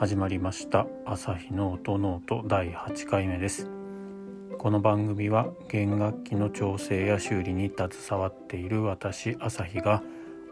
始まりました。アサヒの音ノート第8回目です。この番組は弦楽器の調整や修理に携わっている私アサヒが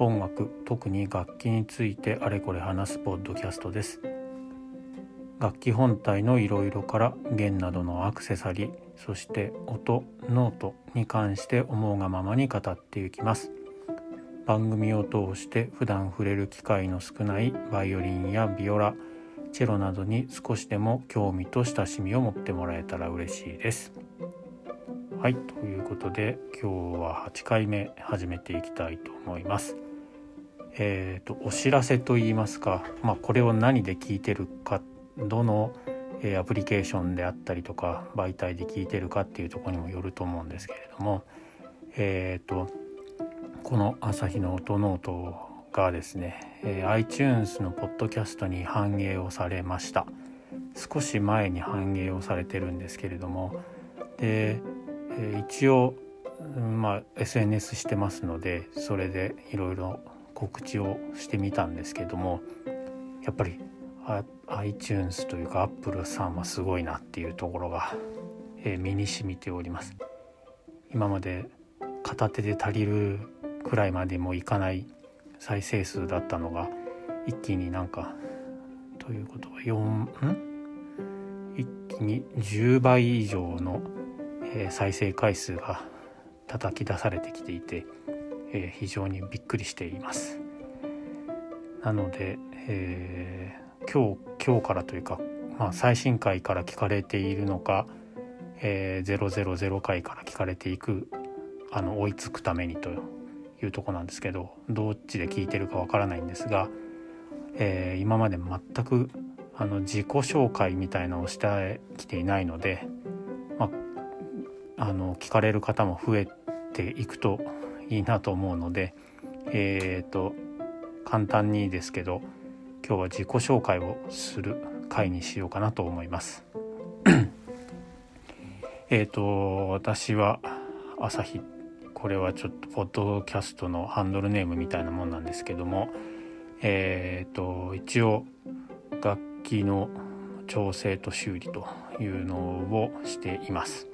音楽特に楽器についてあれこれ話すポッドキャストです。楽器本体のいろいろから弦などのアクセサリーそして音ノートに関して思うがままに語っていきます。番組を通して普段触れる機会の少ないバイオリンやビオラチェロなどに少しでも興味と親しみを持ってもらえたら嬉しいです。はいということで今日は8回目始めていきたいと思います。えーと、お知らせといいますか、まあ、これを何で聞いてるかどの、えー、アプリケーションであったりとか媒体で聞いてるかっていうとこにもよると思うんですけれどもえっ、ー、とこの朝日の音ノートがですね、えー、iTunes のポッドキャストに反映をされました。少し前に反映をされてるんですけれども。で、えー、一応、まあ、SNS してますのでそれでいろいろ告知をしてみたんですけどもやっぱり iTunes というか Apple さんはすごいなっていうところが、えー、身に染みております。今まで片手で足りるくらいまでもいかない再生数だったのが一気になんかということは4ん？一気に10倍以上の、えー、再生回数が叩き出されてきていて、えー、非常にびっくりしています。なので、えー、今日今日からというか、まあ、最新回から聞かれているのか、えー、000回から聞かれていくあの追いつくためにというとこなんですけどどっちで聞いてるかわからないんですが、えー、今まで全くあの自己紹介みたいなのをしてきていないので、まあ、あの聞かれる方も増えていくといいなと思うのでえっ、ー、と簡単にですけど今日は自己紹介をする回にしようかなと思います。えっと私は朝日これはちょっとポッドキャストのハンドルネームみたいなもんなんですけどもえっ、ー、と一応楽器の調整と修理というのをしています。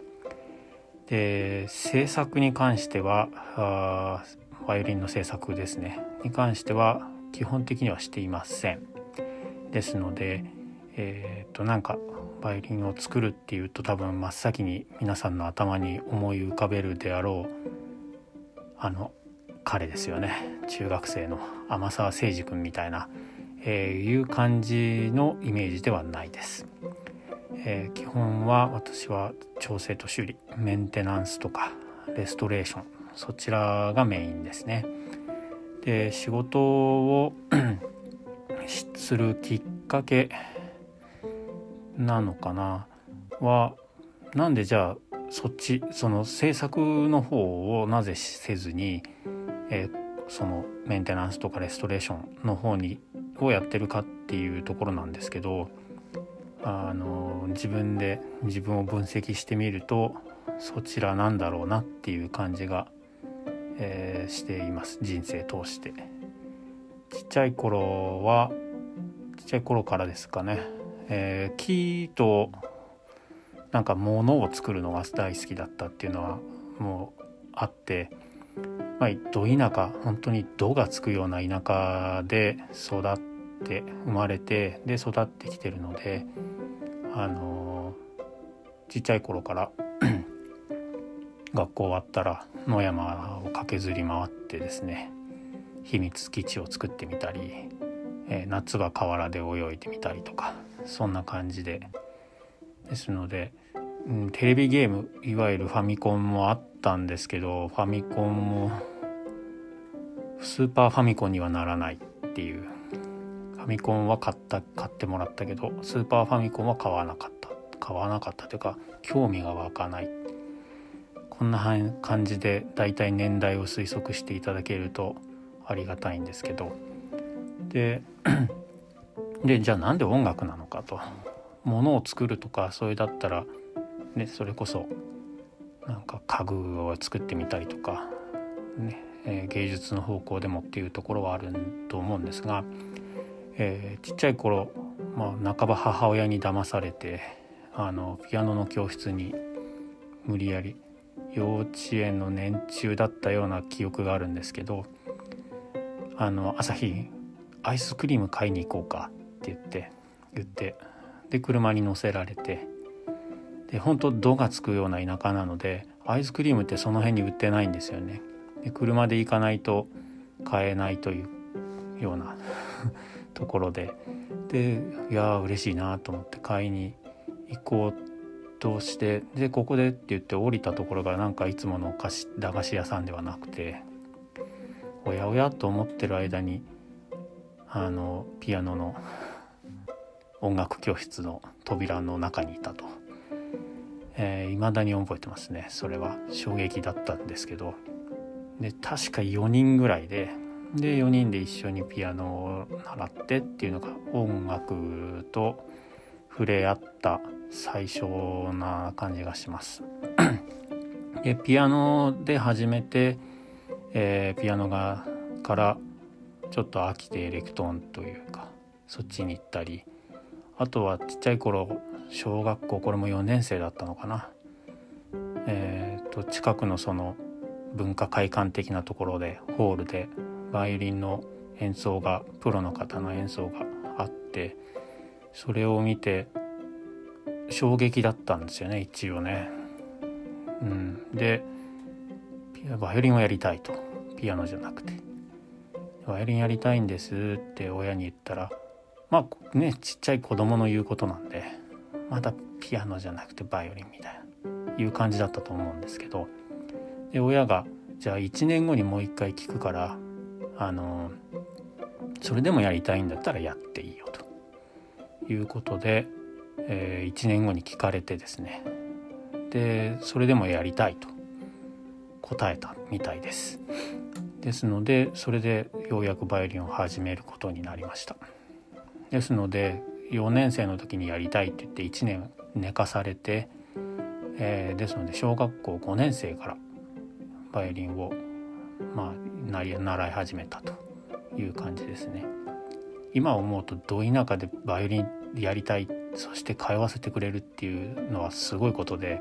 で制作に関してはあバイオリンの制作ですねに関しては基本的にはしていません。ですのでえっ、ー、となんかバイオリンを作るっていうと多分真っ先に皆さんの頭に思い浮かべるであろうあの彼ですよね中学生の天沢誠司君みたいな、えー、いう感じのイメージではないです。えー、基本は私は調整と修理メンテナンスとかレストレーションそちらがメインですね。で仕事を するきっかけなのかな？はなんでじゃあそっちその制作の方をなぜせずに、えー、そのメンテナンスとかレストレーションの方にをやってるかっていうところなんですけどあの自分で自分を分析してみるとそちらなんだろうなっていう感じが、えー、しています人生通して。ちっちゃい頃はちっちゃい頃からですかね、えー、木となんか物を作るのが大好きだったっていうのはもうあってまあど田舎本当に「ど」がつくような田舎で育って生まれてで育ってきてるのであのちっちゃい頃から 学校終わったら野山を駆けずり回ってですね秘密基地を作ってみたり、えー、夏は河原で泳いでみたりとかそんな感じでですのでうん、テレビゲームいわゆるファミコンもあったんですけどファミコンもスーパーファミコンにはならないっていう。ファミコンは買った買ってもらったけどスーパーファミコンは買わなかった。買わなかったというか興味が湧かない。こんな感じでだいたい年代を推測していただけるとありがたいんですけど。で でじゃあなんで音楽なのかと。ものを作るとかそれだったらね、それこそなんか家具を作ってみたりとか、ねえー、芸術の方向でもっていうところはあると思うんですが、えー、ちっちゃい頃まあ、半ば母親に騙されてあのピアノの教室に無理やり幼稚園の年中だったような記憶があるんですけど「あの朝日アイスクリーム買いに行こうか」って言って言ってで車に乗せられてで本当度がつくような田舎なのでアイスクリームってその辺に売ってないんですよね。で車で行かないと買えないというような ところででいや嬉しいなと思って買いに行こうとしてでここでって言って降りたところがなんかいつものお菓子駄菓子屋さんではなくておやおやと思ってる間にあのピアノの音楽教室の扉の中にいたと。えー、未だに覚えてますねそれは衝撃だったんですけどで確か4人ぐらいでで4人で一緒にピアノを習ってっていうのが音楽と触れ合った最初な感じがします。でピアノで始めて、えー、ピアノがからちょっと飽きてエレクトーンというかそっちに行ったりあとはちっちゃい頃小学校これも4年生だったのかな。えーと近くのその文化会館的なところでホールでバイオリンの演奏がプロの方の演奏があってそれを見て衝撃だったんですよね一応ね。うん、でバイオリンをやりたいと。ピアノじゃなくて「バイオリンやりたいんです」って親に言ったらまあねちっちゃい子供の言うことなんでまだピアノじゃなくてバイオリンみたいないう感じだったと思うんですけどで親がじゃあ1年後にもう一回聞くからあのそれでもやりたいんだったらやっていいよということで、えー、1年後に聞かれてですねでそれでもやりたいと答えたみたいです。ですのでそれでようやくバイオリンを始めることになりました。ですので4年生の時にやりたいって言って1年寝かされて、えー、ですので小学校5年生からバイオリンをまあ習い始めたという感じですね。今思うとど田舎でバイオリンやりたいそして通わせてくれるっていうのはすごいことで、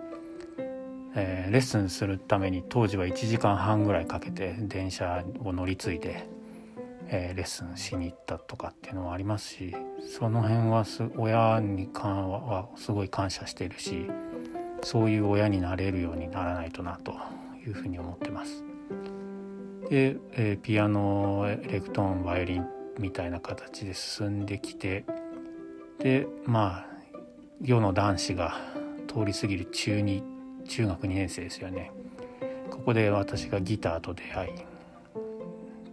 えー、レッスンするために当時は1時間半ぐらいかけて電車を乗り継いで、えー、レッスンしに行ったとかっていうのもありますしその辺は親に関はすごい感謝してるしそういう親になれるようにならないとなというふうに思ってます。で、えー、ピアノエレクトーンバイオリンみたいな形で進んできてでまあ世の男子が通り過ぎる中2中学2年生ですよねここで私がギターと出会い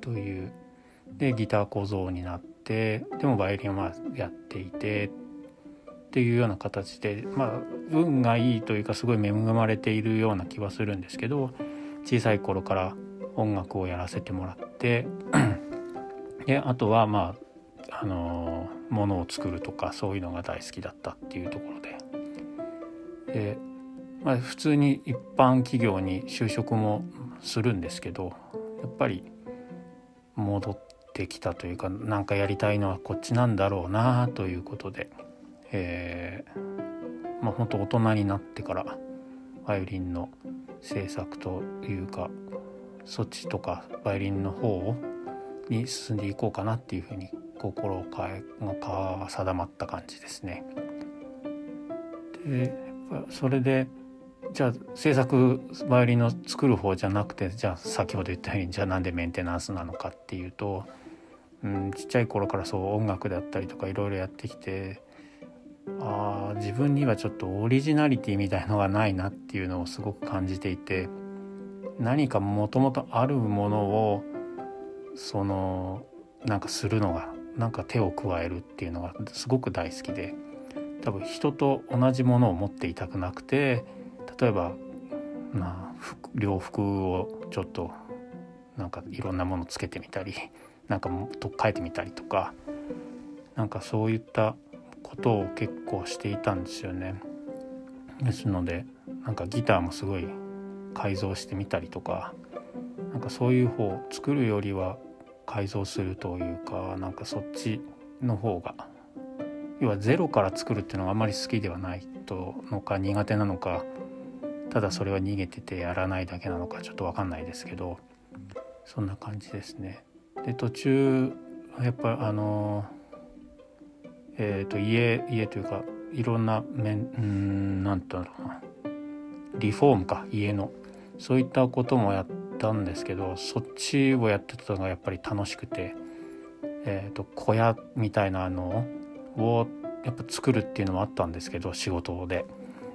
というでギター小僧になってでもバイオリンはやっていてっていうような形でまあ運がいいというかすごい恵まれているような気はするんですけど小さい頃から音楽をやらせてもらって であとはまああのものを作るとかそういうのが大好きだったっていうところで。で、まあ、普通に一般企業に就職もするんですけどやっぱり戻ってきたというか何かやりたいのはこっちなんだろうなということで、えー、まあ本当大人になってからバイオリンの制作というかそっちとかバイオリンの方に進んでいこうかなっていうふうに心を変えが定まった感じですね。でそれでじゃあ制作バイオリンの作る方じゃなくてじゃあ先ほど言ったようにじゃあなんでメンテナンスなのかっていうと、うん、ちっちゃい頃からそう音楽だったりとかいろいろやってきてあ自分にはちょっとオリジナリティみたいのがないなっていうのをすごく感じていて何かもともとあるものをそのなんかするのがなんか手を加えるっていうのがすごく大好きで多分人と同じものを持っていたくなくて例えばまあ洋服をちょっとなんかいろんなものつけてみたりなんかと変えてみたりとかなんかそういったことを結構していたんですよね。ですのでなんかギターもすごい改造してみたりとかなんかそういう方作るよりは改造するというかなんかそっちの方が要はゼロから作るっていうのがあんまり好きではないとのか苦手なのかただそれは逃げててやらないだけなのかちょっと分かんないですけどそんな感じですね。で途中やっぱあのえーと、家家というかいろんな面うんなんだろうなリフォームか家のそういったこともやったんですけどそっちをやってたのがやっぱり楽しくて、えーと小屋みたいなのをやっぱ作るっていうのもあったんですけど仕事で。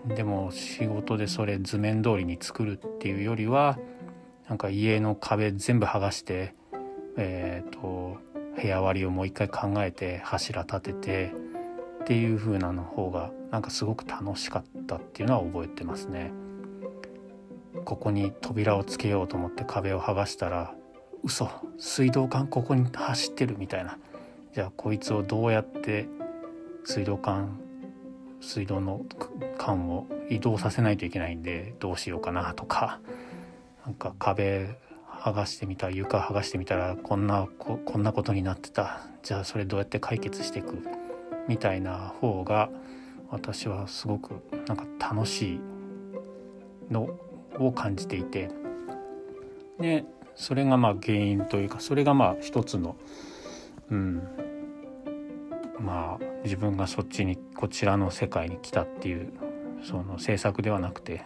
でも仕事でそれ図面通りに作るっていうよりはなんか家の壁全部剥がしてえっ、ー、と部屋割りをもう一回考えて柱立ててっていう風なの方がなんかすごく楽しかったっていうのは覚えてますね。ここに扉をつけようと思って壁を剥がしたら嘘水道管ここに走ってるみたいなじゃあこいつをどうやって水道管水道の管を移動させないといけないんでどうしようかなとかなんか壁剥がしてみた床剥がしてみたらこんなここんなことになってた。じゃあそれどうやって解決していくみたいな方が私はすごくなんか楽しいのを感じていて。でそれがまあ原因というかそれがまあ一つのうんまあ自分がそっちにこちらの世界に来たっていうその制作ではなくて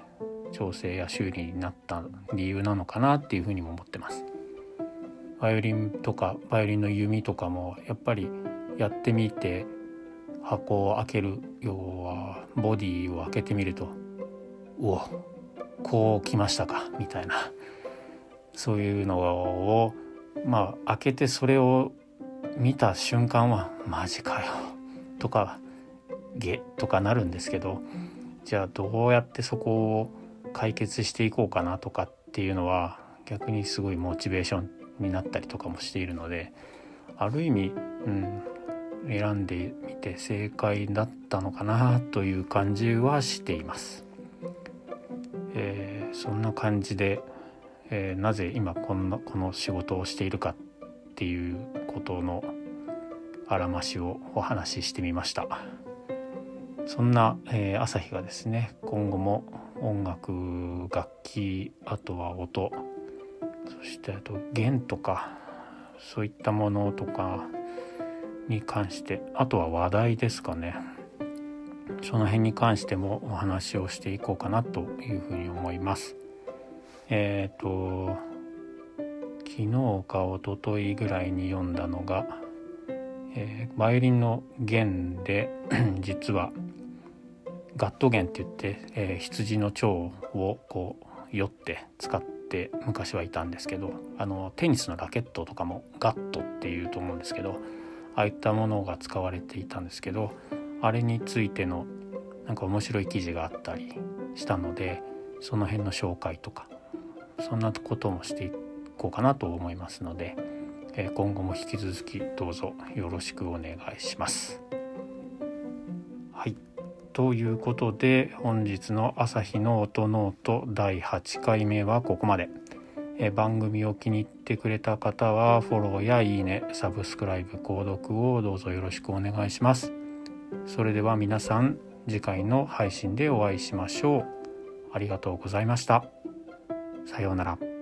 調整や修理になった理由なのかなっていうふうにも思ってます。バイオリンとかバイオリンの弓とかもやっぱりやってみて箱を開ける要はボディを開けてみると「おこう来ましたか」みたいなそういうのをまあ開けてそれを見た瞬間は「マジかよ」とか「ゲ」とかなるんですけどじゃあどうやってそこを解決していこうかなとかっていうのは逆にすごいモチベーションになったりとかもしているのである意味、うん、選んでみて正解だったのかなという感じはしています。えー、そんな感じで、えー、なぜ今こんなこの仕事をしているかっていうことのあらましをお話ししてみました。そんな、えー、朝日がですね今後も音楽楽器あとは音。そしてあと弦とかそういったものとかに関してあとは話題ですかね。その辺に関してもお話をしていこうかなというふうに思います。えっ、ー、と昨日か一昨日ぐらいに読んだのが、えー、バイオリンの弦で 実はガット弦って言って、えー、羊の腸をこう酔って使って昔はいたんですけどあのテニスのラケットとかもガットっていうと思うんですけどああいったものが使われていたんですけどあれについてのなんか面白い記事があったりしたのでその辺の紹介とかそんなこともしていこうかなと思いますので、えー、今後も引き続きどうぞよろしくお願いします。ということで本日の「朝日の音ノート」第8回目はここまで。え番組を気に入ってくれた方はフォローやいいねサブスクライブ購読をどうぞよろしくお願いします。それでは皆さん次回の配信でお会いしましょう。ありがとうございました。さようなら。